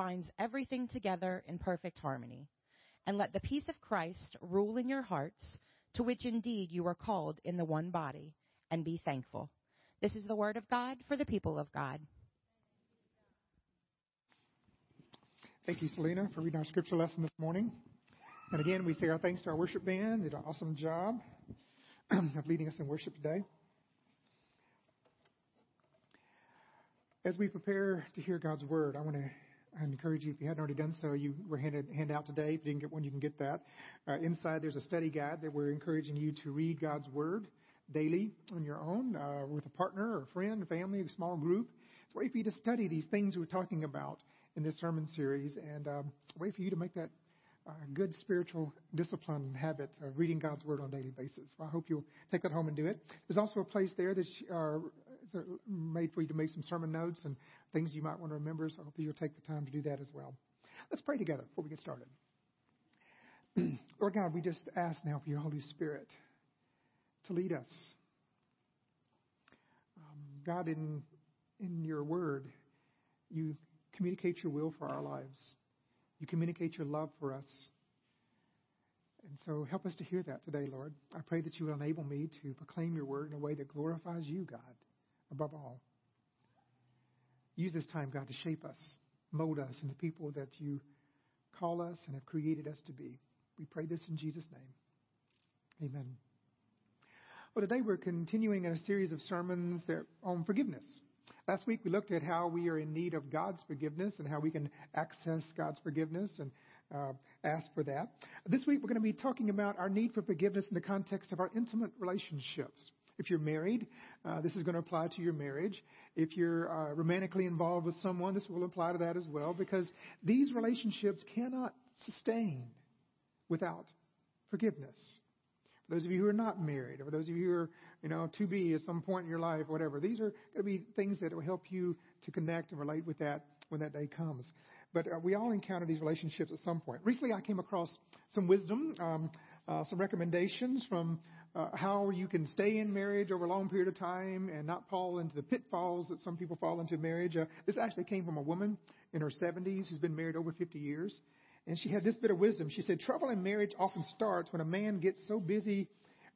binds everything together in perfect harmony. And let the peace of Christ rule in your hearts, to which indeed you are called in the one body, and be thankful. This is the word of God for the people of God. Thank you, Selena, for reading our scripture lesson this morning. And again, we say our thanks to our worship band. They did an awesome job of leading us in worship today. As we prepare to hear God's word, I want to I encourage you, if you hadn't already done so, you were handed hand out today. If you didn't get one, you can get that. Uh, inside, there's a study guide that we're encouraging you to read God's word daily on your own, uh, with a partner or a friend, family, a small group. It's a way for you to study these things we're talking about in this sermon series, and um, a way for you to make that uh, good spiritual discipline and habit of reading God's Word on a daily basis. I hope you'll take that home and do it. There's also a place there that's uh, made for you to make some sermon notes and things you might want to remember, so I hope you'll take the time to do that as well. Let's pray together before we get started. Lord God, we just ask now for your Holy Spirit to lead us. Um, God, in, in your word, you communicate your will for our lives. You communicate your love for us. And so help us to hear that today, Lord. I pray that you will enable me to proclaim your word in a way that glorifies you, God, above all. Use this time, God, to shape us, mold us into people that you call us and have created us to be. We pray this in Jesus' name. Amen. Well, today we're continuing in a series of sermons on forgiveness. Last week we looked at how we are in need of God's forgiveness and how we can access God's forgiveness and uh, ask for that. This week we're going to be talking about our need for forgiveness in the context of our intimate relationships. If you're married, uh, this is going to apply to your marriage. If you're uh, romantically involved with someone, this will apply to that as well because these relationships cannot sustain without forgiveness. For those of you who are not married, or for those of you who are, you know, to be at some point in your life, whatever, these are going to be things that will help you to connect and relate with that when that day comes. But uh, we all encounter these relationships at some point. Recently, I came across some wisdom, um, uh, some recommendations from uh, how you can stay in marriage over a long period of time and not fall into the pitfalls that some people fall into marriage. Uh, this actually came from a woman in her 70s who's been married over 50 years. And she had this bit of wisdom. She said, Trouble in marriage often starts when a man gets so busy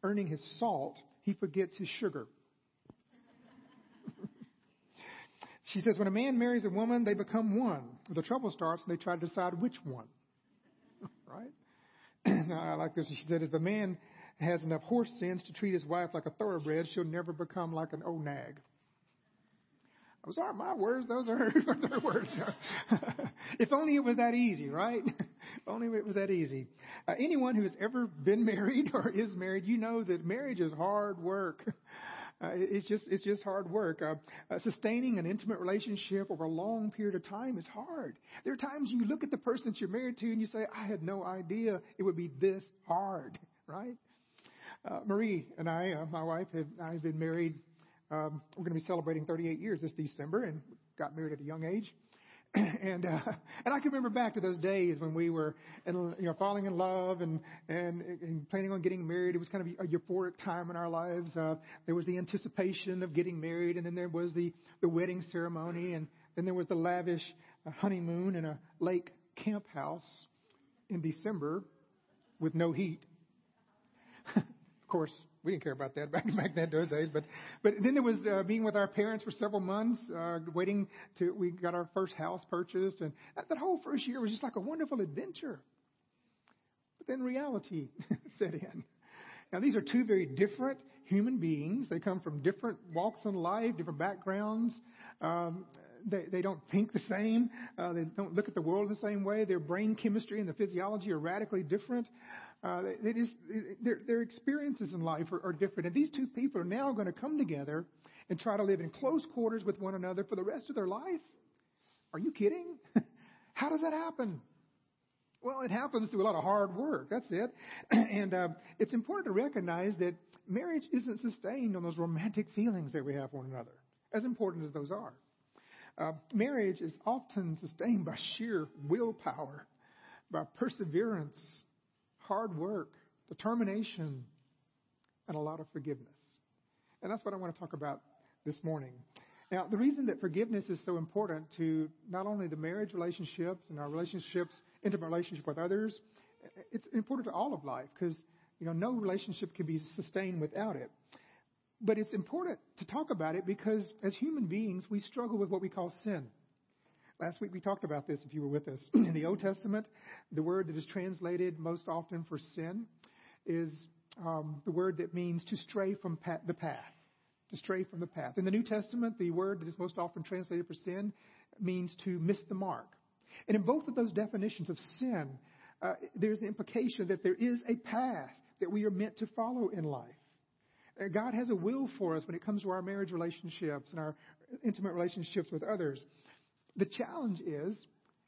earning his salt, he forgets his sugar. she says, When a man marries a woman, they become one. The trouble starts when they try to decide which one. right? I like this. She said, If a man has enough horse sense to treat his wife like a thoroughbred, she'll never become like an old nag. Those aren't my words, those are her words. if only it was that easy, right? if only it was that easy. Uh, anyone who has ever been married or is married, you know that marriage is hard work. Uh, it's just it's just hard work. Uh, uh, sustaining an intimate relationship over a long period of time is hard. There are times you look at the person that you're married to and you say, "I had no idea it would be this hard." Right? Uh, Marie and I, uh, my wife, have I've been married um, we're going to be celebrating 38 years this December, and got married at a young age. and uh, and I can remember back to those days when we were, in, you know, falling in love and, and and planning on getting married. It was kind of a euphoric time in our lives. Uh, there was the anticipation of getting married, and then there was the the wedding ceremony, and then there was the lavish uh, honeymoon in a lake camp house in December with no heat. course, we didn't care about that back back then those days. But but then there was uh, being with our parents for several months, uh, waiting to we got our first house purchased, and that, that whole first year was just like a wonderful adventure. But then reality set in. Now these are two very different human beings. They come from different walks in life, different backgrounds. Um, they, they don't think the same. Uh, they don't look at the world the same way. Their brain chemistry and the physiology are radically different. Uh, they, they just, their, their experiences in life are, are different. And these two people are now going to come together and try to live in close quarters with one another for the rest of their life. Are you kidding? How does that happen? Well, it happens through a lot of hard work. That's it. And uh, it's important to recognize that marriage isn't sustained on those romantic feelings that we have for one another, as important as those are. Uh, marriage is often sustained by sheer willpower, by perseverance, hard work, determination, and a lot of forgiveness. And that's what I want to talk about this morning. Now, the reason that forgiveness is so important to not only the marriage relationships and our relationships, intimate relationship with others, it's important to all of life because you know no relationship can be sustained without it. But it's important to talk about it because as human beings, we struggle with what we call sin. Last week we talked about this if you were with us. In the Old Testament, the word that is translated most often for sin is um, the word that means to stray from pa- the path. To stray from the path. In the New Testament, the word that is most often translated for sin means to miss the mark. And in both of those definitions of sin, uh, there's the implication that there is a path that we are meant to follow in life. Uh, God has a will for us when it comes to our marriage relationships and our intimate relationships with others. The challenge is,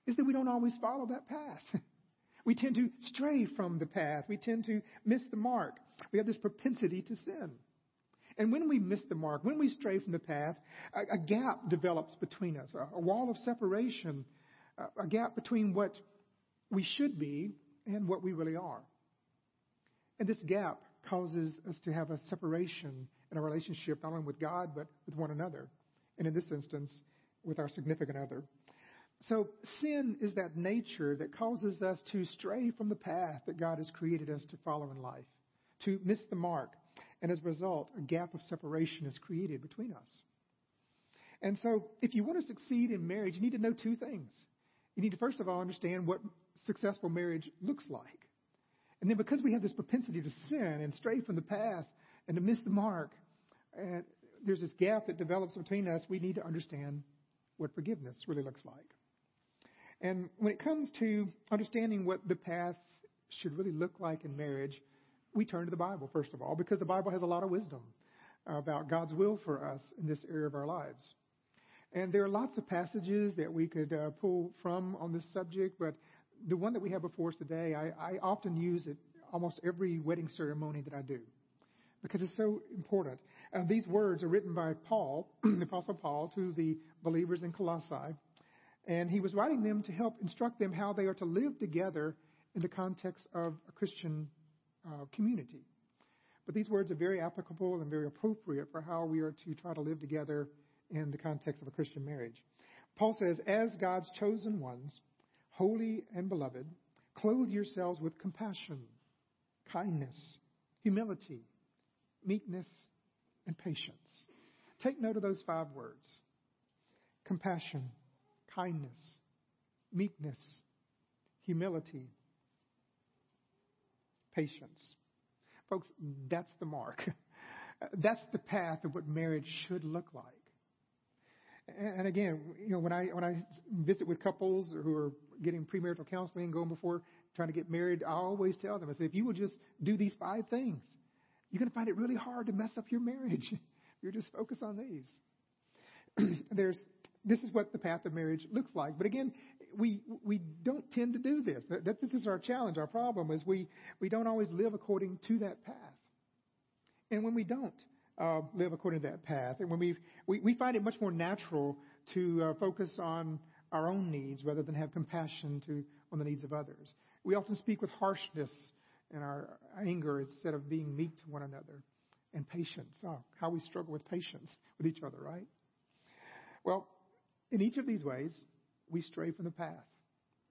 is that we don't always follow that path. we tend to stray from the path. We tend to miss the mark. We have this propensity to sin. And when we miss the mark, when we stray from the path, a, a gap develops between us, a, a wall of separation, a, a gap between what we should be and what we really are. And this gap causes us to have a separation in our relationship, not only with God, but with one another. And in this instance, with our significant other. So sin is that nature that causes us to stray from the path that God has created us to follow in life, to miss the mark. And as a result, a gap of separation is created between us. And so, if you want to succeed in marriage, you need to know two things. You need to, first of all, understand what successful marriage looks like. And then, because we have this propensity to sin and stray from the path and to miss the mark, and there's this gap that develops between us, we need to understand what forgiveness really looks like. And when it comes to understanding what the path should really look like in marriage, we turn to the Bible, first of all, because the Bible has a lot of wisdom about God's will for us in this area of our lives. And there are lots of passages that we could uh, pull from on this subject, but the one that we have before us today, I, I often use it almost every wedding ceremony that I do because it's so important. Uh, these words are written by Paul, the Apostle Paul, to the believers in Colossae. And he was writing them to help instruct them how they are to live together in the context of a Christian uh, community. But these words are very applicable and very appropriate for how we are to try to live together in the context of a Christian marriage. Paul says, As God's chosen ones, holy and beloved, clothe yourselves with compassion, kindness, humility, meekness, and patience. Take note of those five words compassion, kindness, meekness, humility, patience. Folks, that's the mark. That's the path of what marriage should look like. And again, you know, when I when I visit with couples who are getting premarital counseling, going before trying to get married, I always tell them, I say, if you will just do these five things, you're going to find it really hard to mess up your marriage. You're just focused on these. There's this is what the path of marriage looks like. But again, we we don't tend to do this. That, this is our challenge. Our problem is we we don't always live according to that path. And when we don't uh, live according to that path, and when we we, we find it much more natural to uh, focus on our own needs rather than have compassion to on the needs of others. We often speak with harshness and our anger instead of being meek to one another. And patience. Oh, how we struggle with patience with each other, right? Well, in each of these ways, we stray from the path.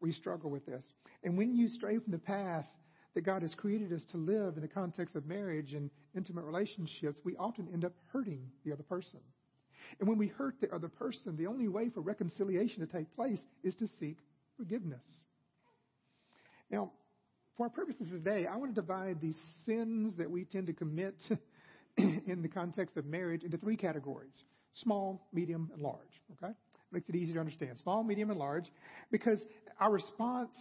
We struggle with this. And when you stray from the path that God has created us to live in the context of marriage and intimate relationships, we often end up hurting the other person. And when we hurt the other person, the only way for reconciliation to take place is to seek forgiveness. Now, for our purposes today, I want to divide these sins that we tend to commit in the context of marriage into three categories small, medium, and large. Okay? Makes it easy to understand. Small, medium, and large, because our response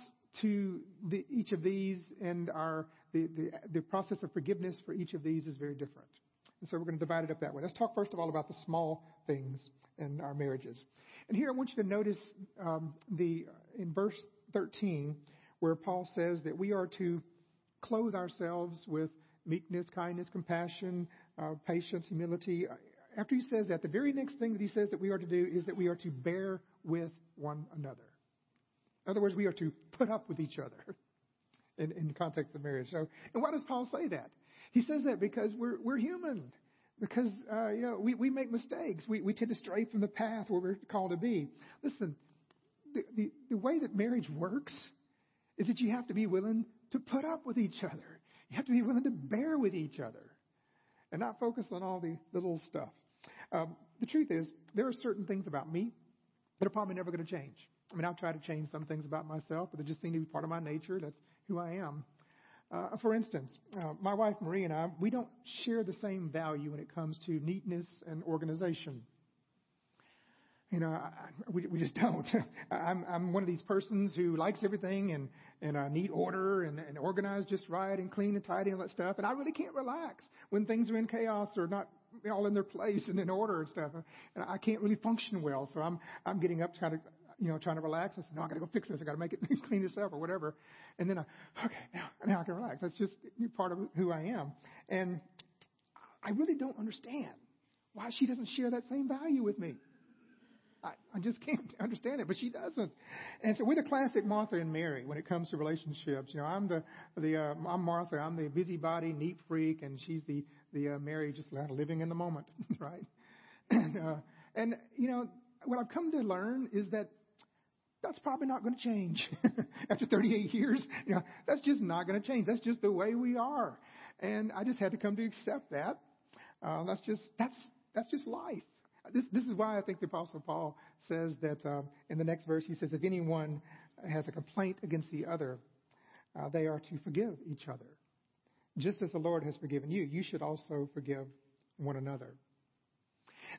to the, each of these and our the, the, the process of forgiveness for each of these is very different. And so we're going to divide it up that way. Let's talk first of all about the small things in our marriages. And here I want you to notice um, the in verse 13 where Paul says that we are to clothe ourselves with meekness, kindness, compassion, uh, patience, humility. After he says that, the very next thing that he says that we are to do is that we are to bear with one another. In other words, we are to put up with each other in, in the context of marriage. So, and why does Paul say that? He says that because we're, we're human. because uh, you know we, we make mistakes. We, we tend to stray from the path where we're called to be. Listen, the, the, the way that marriage works is that you have to be willing to put up with each other. You have to be willing to bear with each other and not focus on all the, the little stuff. Um, the truth is, there are certain things about me that are probably never going to change. I mean, I've tried to change some things about myself, but they just seem to be part of my nature. That's who I am. Uh, for instance, uh, my wife Marie and I, we don't share the same value when it comes to neatness and organization. You know, I, we, we just don't. I'm, I'm one of these persons who likes everything in, in a neat order and, and organized just right and clean and tidy and all that stuff. And I really can't relax when things are in chaos or not all in their place and in order and stuff. And I can't really function well. So I'm, I'm getting up trying to, you know, trying to relax. I said, no, I got to go fix this. I got to make it clean this up or whatever. And then I, okay, now, now I can relax. That's just part of who I am. And I really don't understand why she doesn't share that same value with me. I, I just can't understand it, but she doesn't. And so we're the classic Martha and Mary when it comes to relationships. You know, I'm the the uh, I'm Martha. I'm the busybody, neat freak, and she's the the uh, Mary, just living in the moment, right? And uh, and you know what I've come to learn is that that's probably not going to change after 38 years. You know, that's just not going to change. That's just the way we are, and I just had to come to accept that. Uh, that's just that's that's just life. This, this is why I think the Apostle Paul says that uh, in the next verse, he says, if anyone has a complaint against the other, uh, they are to forgive each other. Just as the Lord has forgiven you, you should also forgive one another.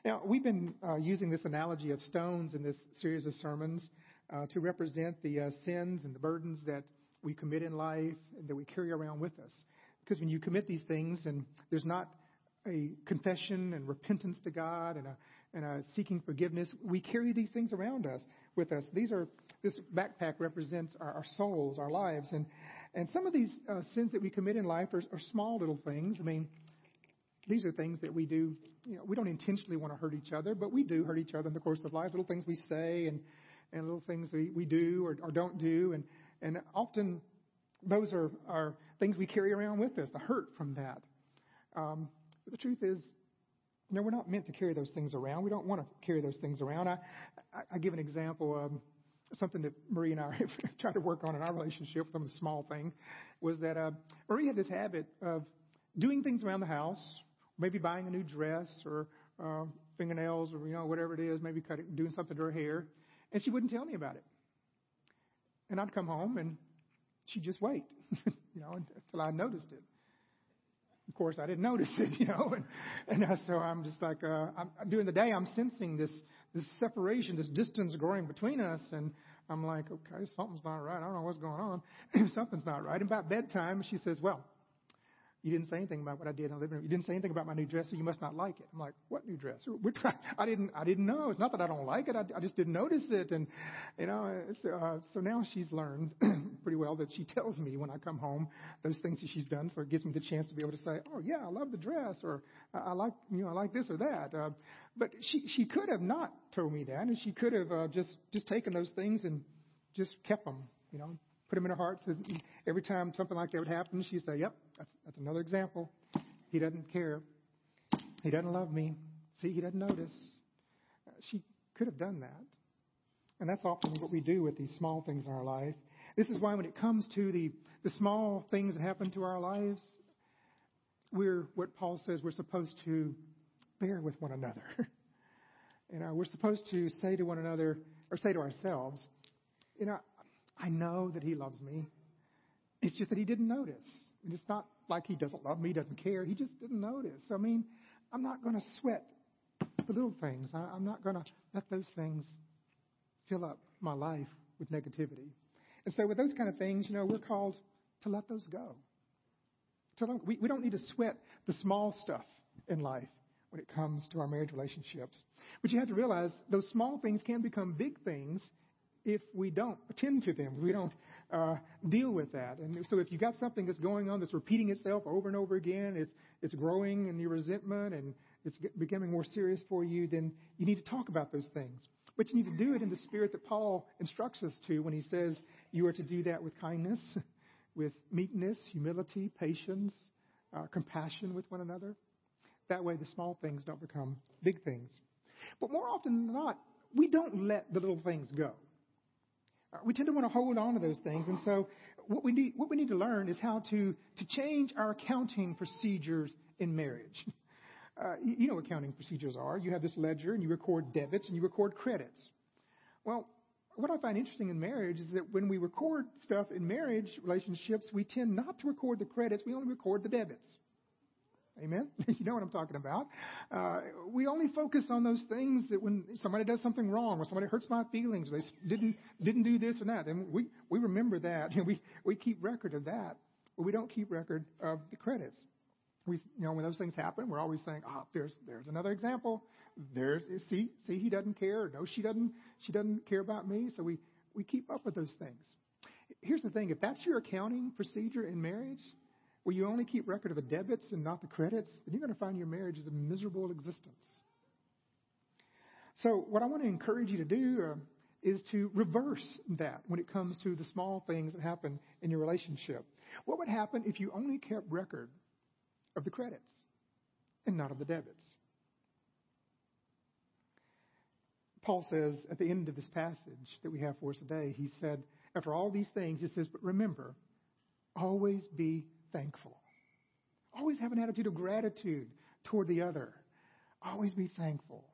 Now, we've been uh, using this analogy of stones in this series of sermons uh, to represent the uh, sins and the burdens that we commit in life and that we carry around with us. Because when you commit these things and there's not a confession and repentance to God and a and uh, seeking forgiveness. We carry these things around us with us. These are this backpack represents our, our souls, our lives, and and some of these uh, sins that we commit in life are, are small little things. I mean, these are things that we do. You know, we don't intentionally want to hurt each other, but we do hurt each other in the course of life. Little things we say and and little things we, we do or, or don't do, and and often those are are things we carry around with us. The hurt from that. Um, the truth is, no, we're not meant to carry those things around. We don't want to carry those things around. I, I, I give an example of something that Marie and I have tried to work on in our relationship, some small thing, was that uh, Marie had this habit of doing things around the house, maybe buying a new dress or uh, fingernails or you know whatever it is, maybe cutting, doing something to her hair, and she wouldn't tell me about it. And I'd come home and she'd just wait, you know, until I noticed it of course, I didn't notice it, you know, and, and uh, so I'm just like, uh, I'm, during the day, I'm sensing this, this separation, this distance growing between us, and I'm like, okay, something's not right. I don't know what's going on. something's not right. And about bedtime, she says, well, you didn't say anything about what I did in the living room. You didn't say anything about my new dress, so you must not like it. I'm like, what new dress? We're trying, I didn't, I didn't know. It's not that I don't like it. I, I just didn't notice it. And, you know, uh, so now she's learned pretty well that she tells me when I come home those things that she's done. So it gives me the chance to be able to say, oh yeah, I love the dress or I like, you know, I like this or that. Uh, but she, she could have not told me that and she could have uh, just, just taken those things and just kept them, you know, put them in her heart. So every time something like that would happen, she'd say, yep, that's, another example. He doesn't care. He doesn't love me. See, he doesn't notice. She could have done that. And that's often what we do with these small things in our life. This is why when it comes to the, the small things that happen to our lives, we're what Paul says we're supposed to bear with one another. you know, we're supposed to say to one another or say to ourselves, you know, I know that he loves me. It's just that he didn't notice. And it's not like he doesn't love me, doesn't care. He just didn't notice. I mean, I'm not going to sweat the little things. I, I'm not going to let those things fill up my life with negativity. And so, with those kind of things, you know, we're called to let those go. To, we, we don't need to sweat the small stuff in life when it comes to our marriage relationships. But you have to realize those small things can become big things if we don't attend to them, we don't uh, deal with that. And so if you've got something that's going on that's repeating itself over and over again, it's, it's growing in your resentment and it's becoming more serious for you, then you need to talk about those things. But you need to do it in the spirit that Paul instructs us to when he says you are to do that with kindness, with meekness, humility, patience, uh, compassion with one another. That way, the small things don't become big things. But more often than not, we don't let the little things go. Uh, we tend to want to hold on to those things, and so what we need, what we need to learn is how to, to change our accounting procedures in marriage. Uh, you, you know what accounting procedures are. You have this ledger, and you record debits and you record credits. Well, what I find interesting in marriage is that when we record stuff in marriage relationships, we tend not to record the credits, we only record the debits. Amen? you know what I'm talking about. Uh, we only focus on those things that when somebody does something wrong, or somebody hurts my feelings, they didn't didn't do this or that, and we we remember that. Know, we we keep record of that, but we don't keep record of the credits. We you know when those things happen, we're always saying, "Ah, oh, there's there's another example. There's see see he doesn't care. No, she doesn't she doesn't care about me." So we we keep up with those things. Here's the thing: if that's your accounting procedure in marriage, where you only keep record of the debits and not the credits, then you're going to find your marriage is a miserable existence. So, what I want to encourage you to do uh, is to reverse that when it comes to the small things that happen in your relationship. What would happen if you only kept record of the credits and not of the debits? Paul says at the end of this passage that we have for us today, he said, after all these things, he says, but remember, always be thankful. Always have an attitude of gratitude toward the other. Always be thankful.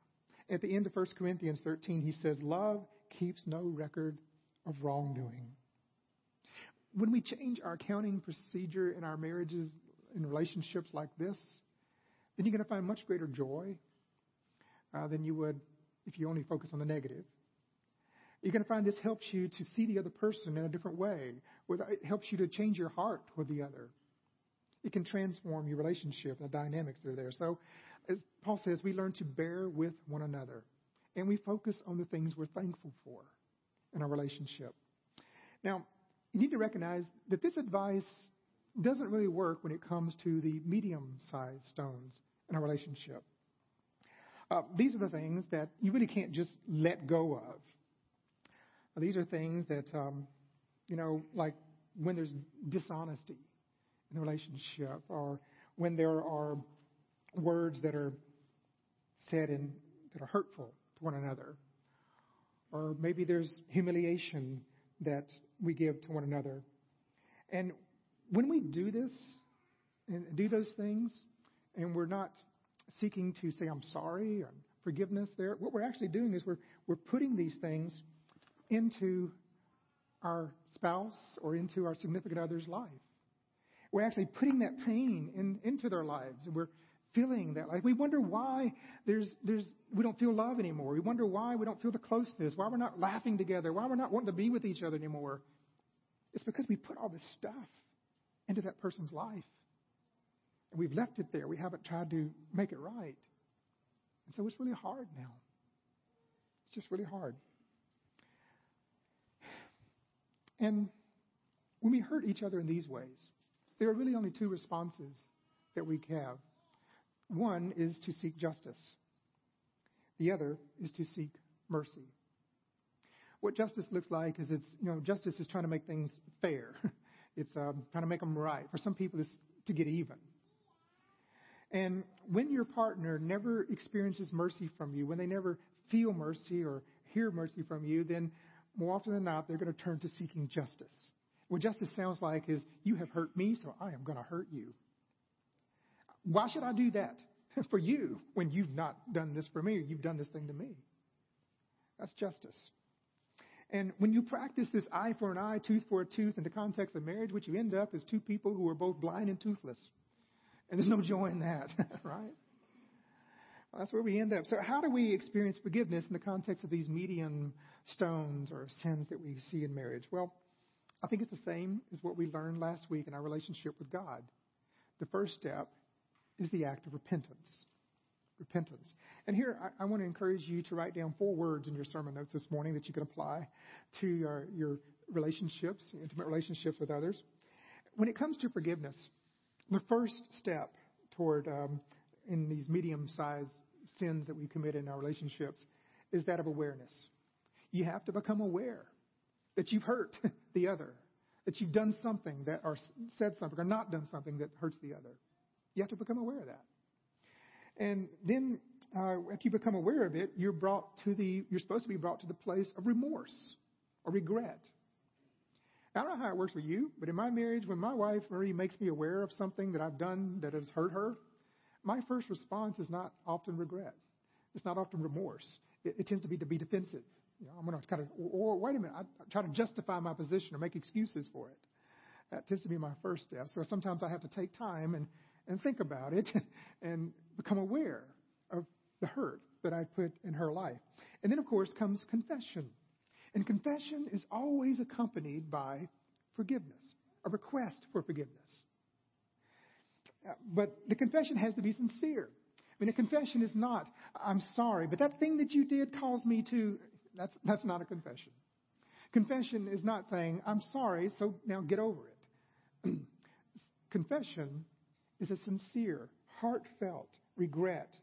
At the end of 1 Corinthians 13, he says, Love keeps no record of wrongdoing. When we change our accounting procedure in our marriages, in relationships like this, then you're going to find much greater joy uh, than you would if you only focus on the negative. You're going to find this helps you to see the other person in a different way. It helps you to change your heart toward the other. It can transform your relationship, and the dynamics that are there. So, as Paul says, we learn to bear with one another. And we focus on the things we're thankful for in our relationship. Now, you need to recognize that this advice doesn't really work when it comes to the medium sized stones in our relationship. Uh, these are the things that you really can't just let go of. These are things that, um, you know, like when there's dishonesty in relationship or when there are words that are said and that are hurtful to one another. Or maybe there's humiliation that we give to one another. And when we do this and do those things, and we're not seeking to say, I'm sorry or forgiveness there, what we're actually doing is we're, we're putting these things into our spouse or into our significant other's life. We're actually putting that pain in, into their lives, and we're feeling that. Like we wonder why there's there's we don't feel love anymore. We wonder why we don't feel the closeness, why we're not laughing together, why we're not wanting to be with each other anymore. It's because we put all this stuff into that person's life. And we've left it there. We haven't tried to make it right. And so it's really hard now. It's just really hard. And when we hurt each other in these ways, there are really only two responses that we have. One is to seek justice. The other is to seek mercy. What justice looks like is it's, you know, justice is trying to make things fair. It's um, trying to make them right. For some people, it's to get even. And when your partner never experiences mercy from you, when they never feel mercy or hear mercy from you, then more often than not, they're going to turn to seeking justice. What justice sounds like is, you have hurt me, so I am going to hurt you. Why should I do that for you when you've not done this for me or you've done this thing to me? That's justice. And when you practice this eye for an eye, tooth for a tooth in the context of marriage, what you end up is two people who are both blind and toothless. And there's no joy in that, right? Well, that's where we end up. So, how do we experience forgiveness in the context of these medium stones or sins that we see in marriage? Well, I think it's the same as what we learned last week in our relationship with God. The first step is the act of repentance. Repentance. And here, I, I want to encourage you to write down four words in your sermon notes this morning that you can apply to your, your relationships, intimate relationships with others. When it comes to forgiveness, the first step toward um, in these medium-sized sins that we commit in our relationships is that of awareness. You have to become aware that you've hurt the other, that you've done something that, or said something, or not done something that hurts the other. You have to become aware of that. And then uh, after you become aware of it, you're brought to the, you're supposed to be brought to the place of remorse or regret. I don't know how it works for you, but in my marriage, when my wife Marie makes me aware of something that I've done that has hurt her, my first response is not often regret. It's not often remorse. It, it tends to be to be defensive. You know, I'm going to kind of, or, or wait a minute, I, I try to justify my position or make excuses for it. That tends to be my first step. So sometimes I have to take time and, and think about it and become aware of the hurt that I put in her life. And then, of course, comes confession. And confession is always accompanied by forgiveness, a request for forgiveness. But the confession has to be sincere. I mean, a confession is not, I'm sorry, but that thing that you did caused me to, that's, that's not a confession. Confession is not saying, I'm sorry, so now get over it. confession is a sincere, heartfelt regret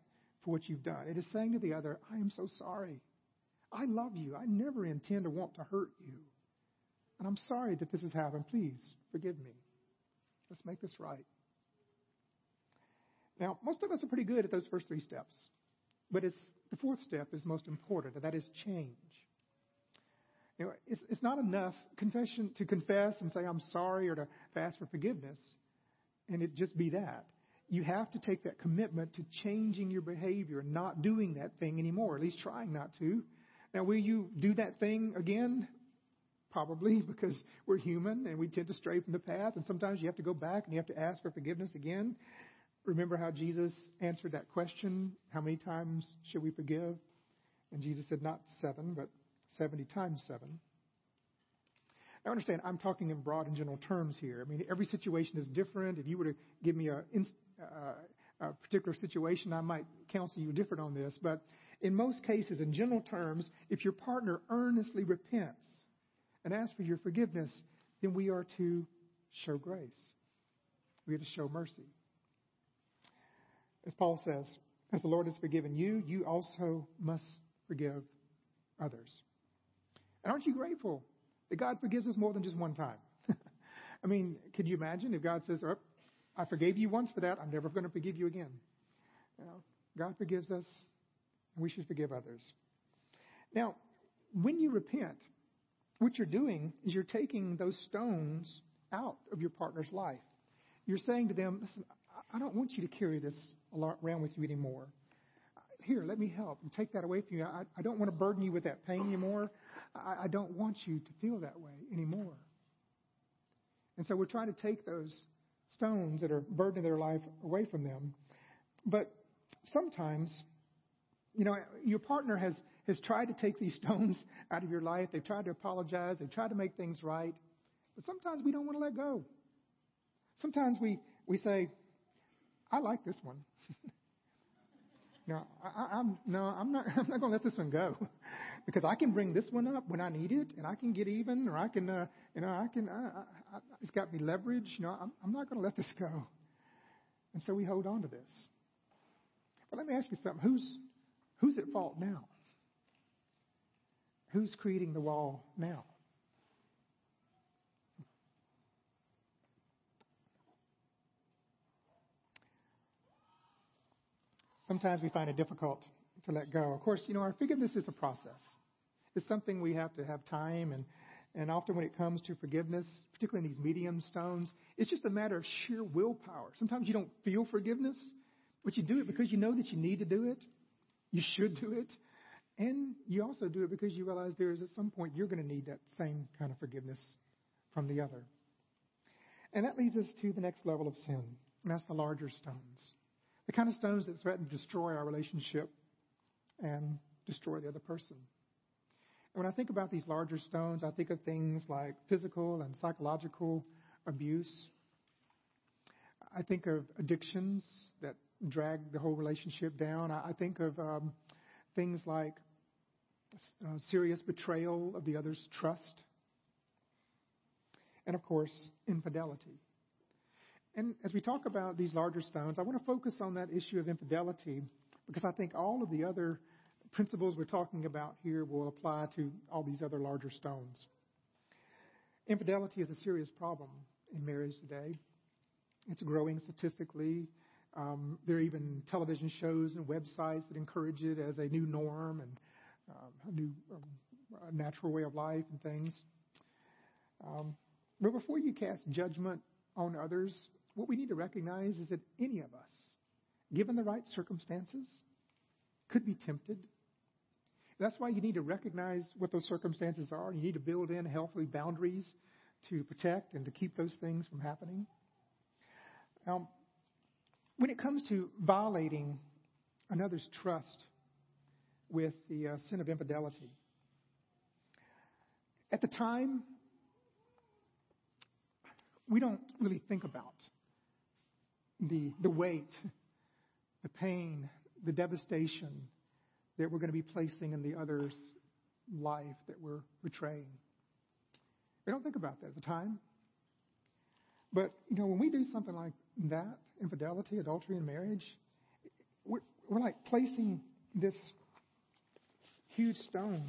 for what you've done. It is saying to the other, I am so sorry. I love you. I never intend to want to hurt you. And I'm sorry that this has happened. Please forgive me. Let's make this right. Now, most of us are pretty good at those first three steps, but it's the fourth step is most important, and that is change. You know, it's, it's not enough confession to confess and say I'm sorry or to ask for forgiveness, and it just be that. You have to take that commitment to changing your behavior, and not doing that thing anymore, at least trying not to. Now, will you do that thing again? Probably, because we're human and we tend to stray from the path, and sometimes you have to go back and you have to ask for forgiveness again. Remember how Jesus answered that question? How many times should we forgive? And Jesus said, not seven, but 70 times seven. Now, understand, I'm talking in broad and general terms here. I mean, every situation is different. If you were to give me a, uh, a particular situation, I might counsel you different on this. But in most cases, in general terms, if your partner earnestly repents and asks for your forgiveness, then we are to show grace. We are to show mercy. As Paul says, as the Lord has forgiven you, you also must forgive others. And aren't you grateful that God forgives us more than just one time? I mean, can you imagine if God says, oh, I forgave you once for that, I'm never going to forgive you again? You know, God forgives us, and we should forgive others. Now, when you repent, what you're doing is you're taking those stones out of your partner's life. You're saying to them, listen, I don't want you to carry this around with you anymore. Here, let me help and take that away from you. I, I don't want to burden you with that pain anymore. I, I don't want you to feel that way anymore. And so we're trying to take those stones that are burdening their life away from them. But sometimes, you know, your partner has, has tried to take these stones out of your life. They've tried to apologize. They've tried to make things right. But sometimes we don't want to let go. Sometimes we, we say, I like this one. no, I, am no, I'm not. I'm not going to let this one go, because I can bring this one up when I need it, and I can get even, or I can, uh, you know, I can. I, I, it's got me leverage. You know, I'm, I'm not going to let this go, and so we hold on to this. But let me ask you something: Who's who's at fault now? Who's creating the wall now? Sometimes we find it difficult to let go. Of course, you know, our forgiveness is a process. It's something we have to have time and and often when it comes to forgiveness, particularly in these medium stones, it's just a matter of sheer willpower. Sometimes you don't feel forgiveness, but you do it because you know that you need to do it. You should do it. And you also do it because you realize there is at some point you're going to need that same kind of forgiveness from the other. And that leads us to the next level of sin, and that's the larger stones. The kind of stones that threaten to destroy our relationship and destroy the other person. And when I think about these larger stones, I think of things like physical and psychological abuse. I think of addictions that drag the whole relationship down. I think of um, things like uh, serious betrayal of the other's trust. And of course, infidelity. And as we talk about these larger stones, I want to focus on that issue of infidelity because I think all of the other principles we're talking about here will apply to all these other larger stones. Infidelity is a serious problem in marriage today. It's growing statistically Um, there are even television shows and websites that encourage it as a new norm and um, a new um, a natural way of life and things. Um, but before you cast judgment on others, what we need to recognize is that any of us, given the right circumstances, could be tempted. That's why you need to recognize what those circumstances are. You need to build in healthy boundaries to protect and to keep those things from happening. Now, when it comes to violating another's trust with the uh, sin of infidelity, at the time, we don't really think about the, the weight, the pain, the devastation that we're going to be placing in the other's life that we're betraying. We don't think about that at the time. But, you know, when we do something like that, infidelity, adultery, and marriage, we're, we're like placing this huge stone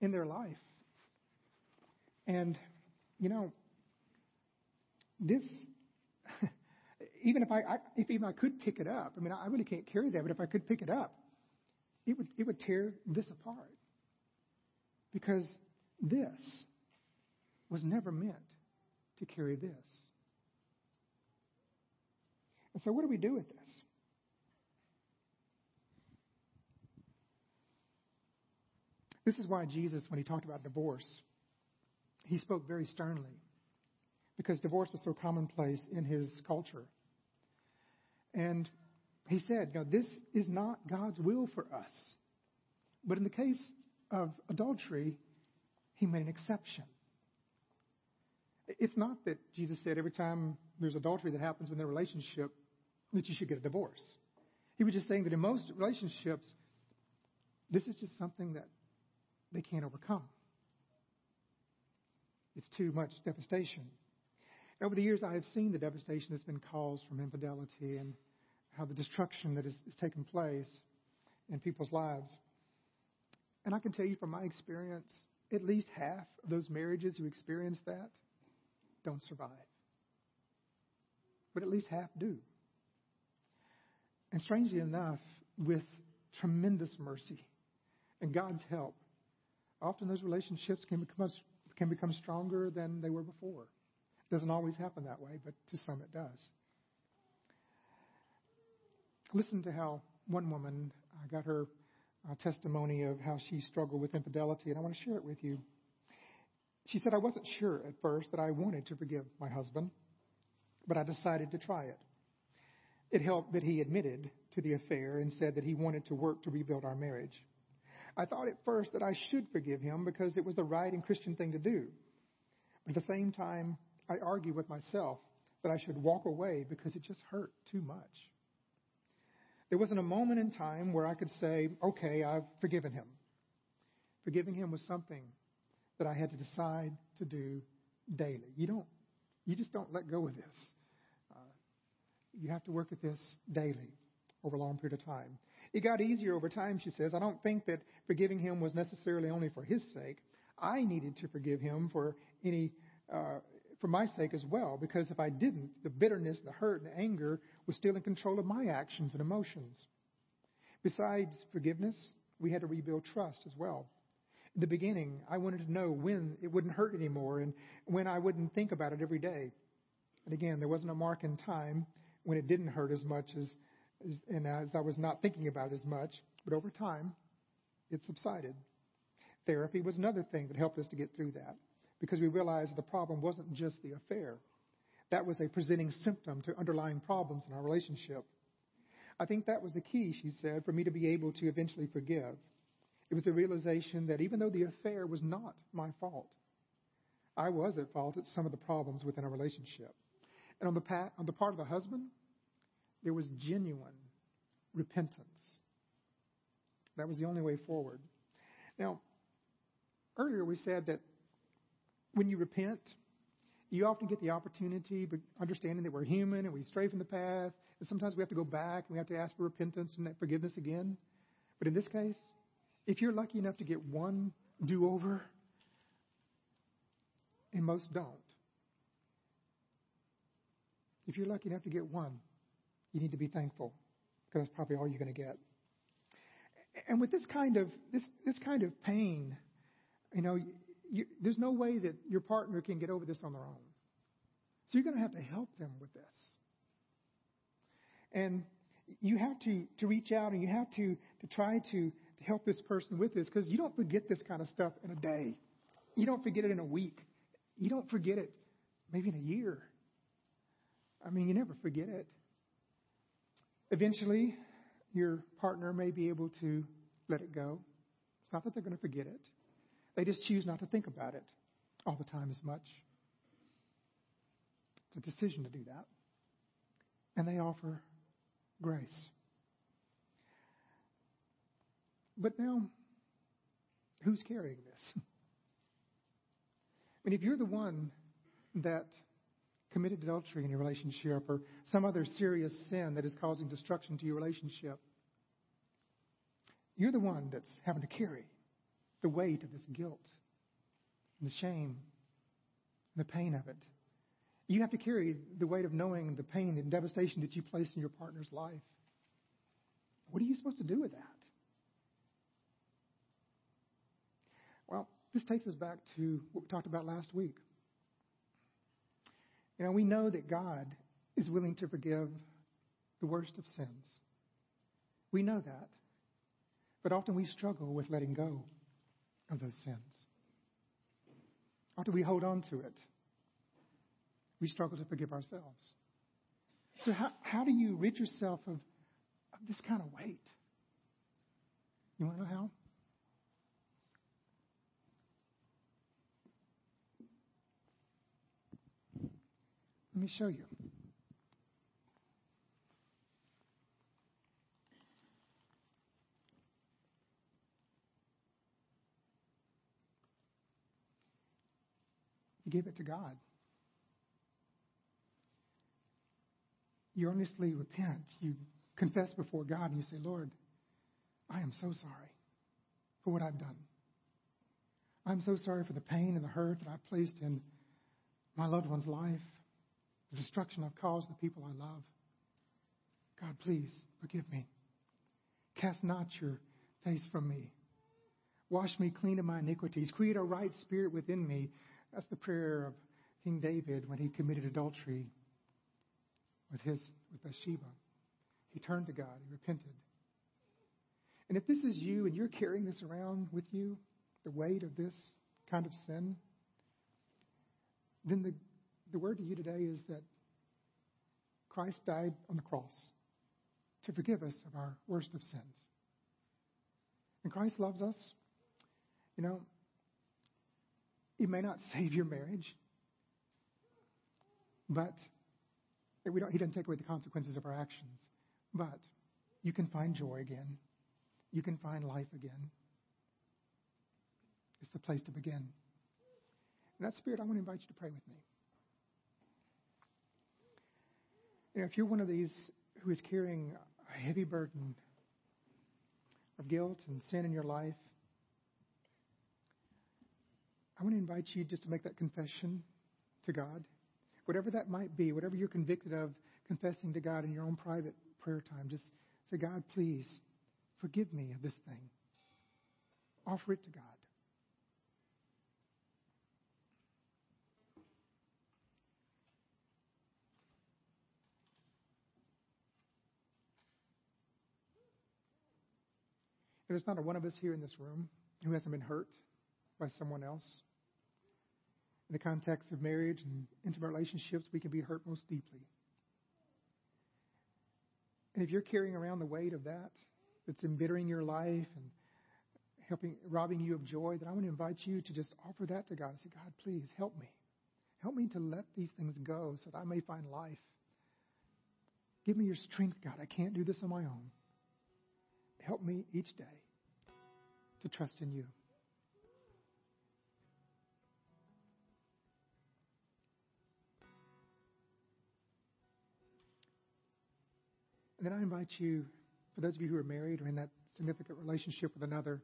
in their life. And, you know, this, even if I, I, if even I could pick it up, I mean, I really can't carry that, but if I could pick it up, it would, it would tear this apart. Because this was never meant to carry this. And so, what do we do with this? This is why Jesus, when he talked about divorce, he spoke very sternly because divorce was so commonplace in his culture. And he said, know, this is not God's will for us. But in the case of adultery, he made an exception. It's not that Jesus said every time there's adultery that happens in a relationship that you should get a divorce. He was just saying that in most relationships, this is just something that they can't overcome. It's too much devastation. Over the years, I have seen the devastation that's been caused from infidelity and how the destruction that has, taken place in people's lives. And I can tell you from my experience, at least half of those marriages who experience that don't survive. But at least half do. And strangely enough, with tremendous mercy and God's help, often those relationships can become, can become stronger than they were before. Doesn't always happen that way, but to some it does. Listen to how one woman uh, got her uh, testimony of how she struggled with infidelity, and I want to share it with you. She said, I wasn't sure at first that I wanted to forgive my husband, but I decided to try it. It helped that he admitted to the affair and said that he wanted to work to rebuild our marriage. I thought at first that I should forgive him because it was the right and Christian thing to do. But at the same time, I argue with myself that I should walk away because it just hurt too much. There wasn't a moment in time where I could say, okay, I've forgiven him. Forgiving him was something that I had to decide to do daily. You don't, you just don't let go of this. Uh, you have to work at this daily over a long period of time. It got easier over time, she says. I don't think that forgiving him was necessarily only for his sake. I needed to forgive him for any, uh, for my sake as well, because if I didn't, the bitterness, the hurt, and the anger was still in control of my actions and emotions. Besides forgiveness, we had to rebuild trust as well. In the beginning, I wanted to know when it wouldn't hurt anymore and when I wouldn't think about it every day. And again, there wasn't a mark in time when it didn't hurt as much as and as I was not thinking about it as much, but over time, it subsided. Therapy was another thing that helped us to get through that because we realized the problem wasn't just the affair. That was a presenting symptom to underlying problems in our relationship. I think that was the key, she said, for me to be able to eventually forgive. It was the realization that even though the affair was not my fault, I was at fault at some of the problems within our relationship. And on the, pa- on the part of the husband, there was genuine repentance. That was the only way forward. Now, earlier we said that when you repent, you often get the opportunity, but understanding that we're human and we stray from the path, and sometimes we have to go back and we have to ask for repentance and forgiveness again. But in this case, if you're lucky enough to get one do over, and most don't, if you're lucky enough to get one, you need to be thankful because that's probably all you're going to get. And with this kind of this this kind of pain, you know, you, there's no way that your partner can get over this on their own. So you're going to have to help them with this. And you have to, to reach out and you have to, to try to, to help this person with this because you don't forget this kind of stuff in a day. You don't forget it in a week. You don't forget it maybe in a year. I mean, you never forget it. Eventually, your partner may be able to let it go. It's not that they're going to forget it, they just choose not to think about it all the time as much. It's a decision to do that. And they offer grace. But now, who's carrying this? I mean, if you're the one that committed adultery in your relationship or some other serious sin that is causing destruction to your relationship, you're the one that's having to carry the weight of this guilt and the shame and the pain of it. You have to carry the weight of knowing the pain and devastation that you placed in your partner's life. What are you supposed to do with that? Well, this takes us back to what we talked about last week. You know, we know that God is willing to forgive the worst of sins. We know that. But often we struggle with letting go of those sins. Or do we hold on to it we struggle to forgive ourselves. So, how, how do you rid yourself of, of this kind of weight? You want to know how? Let me show you. You give it to God. you earnestly repent, you confess before God, and you say, Lord, I am so sorry for what I've done. I'm so sorry for the pain and the hurt that I've placed in my loved one's life, the destruction I've caused the people I love. God, please forgive me. Cast not your face from me. Wash me clean of my iniquities. Create a right spirit within me. That's the prayer of King David when he committed adultery with his with Bathsheba. He turned to God. He repented. And if this is you and you're carrying this around with you, the weight of this kind of sin, then the, the word to you today is that Christ died on the cross to forgive us of our worst of sins. And Christ loves us. You know, He may not save your marriage, but we don't, he doesn't take away the consequences of our actions. But you can find joy again. You can find life again. It's the place to begin. In that spirit, I want to invite you to pray with me. You know, if you're one of these who is carrying a heavy burden of guilt and sin in your life, I want to invite you just to make that confession to God whatever that might be, whatever you're convicted of confessing to God in your own private prayer time, just say, God, please forgive me of this thing. Offer it to God. There's not a one of us here in this room who hasn't been hurt by someone else in the context of marriage and intimate relationships, we can be hurt most deeply. And if you're carrying around the weight of that, that's embittering your life and helping, robbing you of joy, then I want to invite you to just offer that to God. and Say, God, please help me. Help me to let these things go so that I may find life. Give me your strength, God. I can't do this on my own. Help me each day to trust in you. And then I invite you, for those of you who are married or in that significant relationship with another,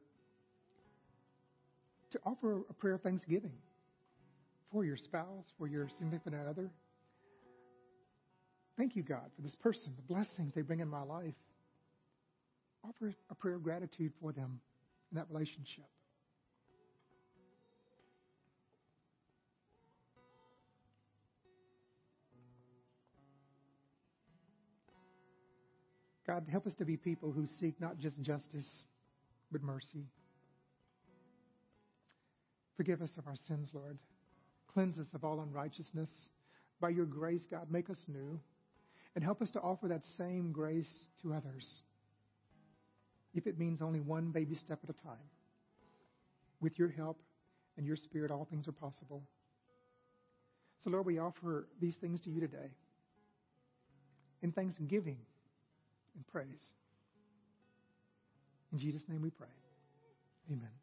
to offer a prayer of thanksgiving for your spouse, for your significant other. Thank you, God, for this person, the blessings they bring in my life. Offer a prayer of gratitude for them in that relationship. God, help us to be people who seek not just justice, but mercy. Forgive us of our sins, Lord. Cleanse us of all unrighteousness. By your grace, God, make us new. And help us to offer that same grace to others. If it means only one baby step at a time. With your help and your spirit, all things are possible. So, Lord, we offer these things to you today in thanksgiving and praise. In Jesus' name we pray. Amen.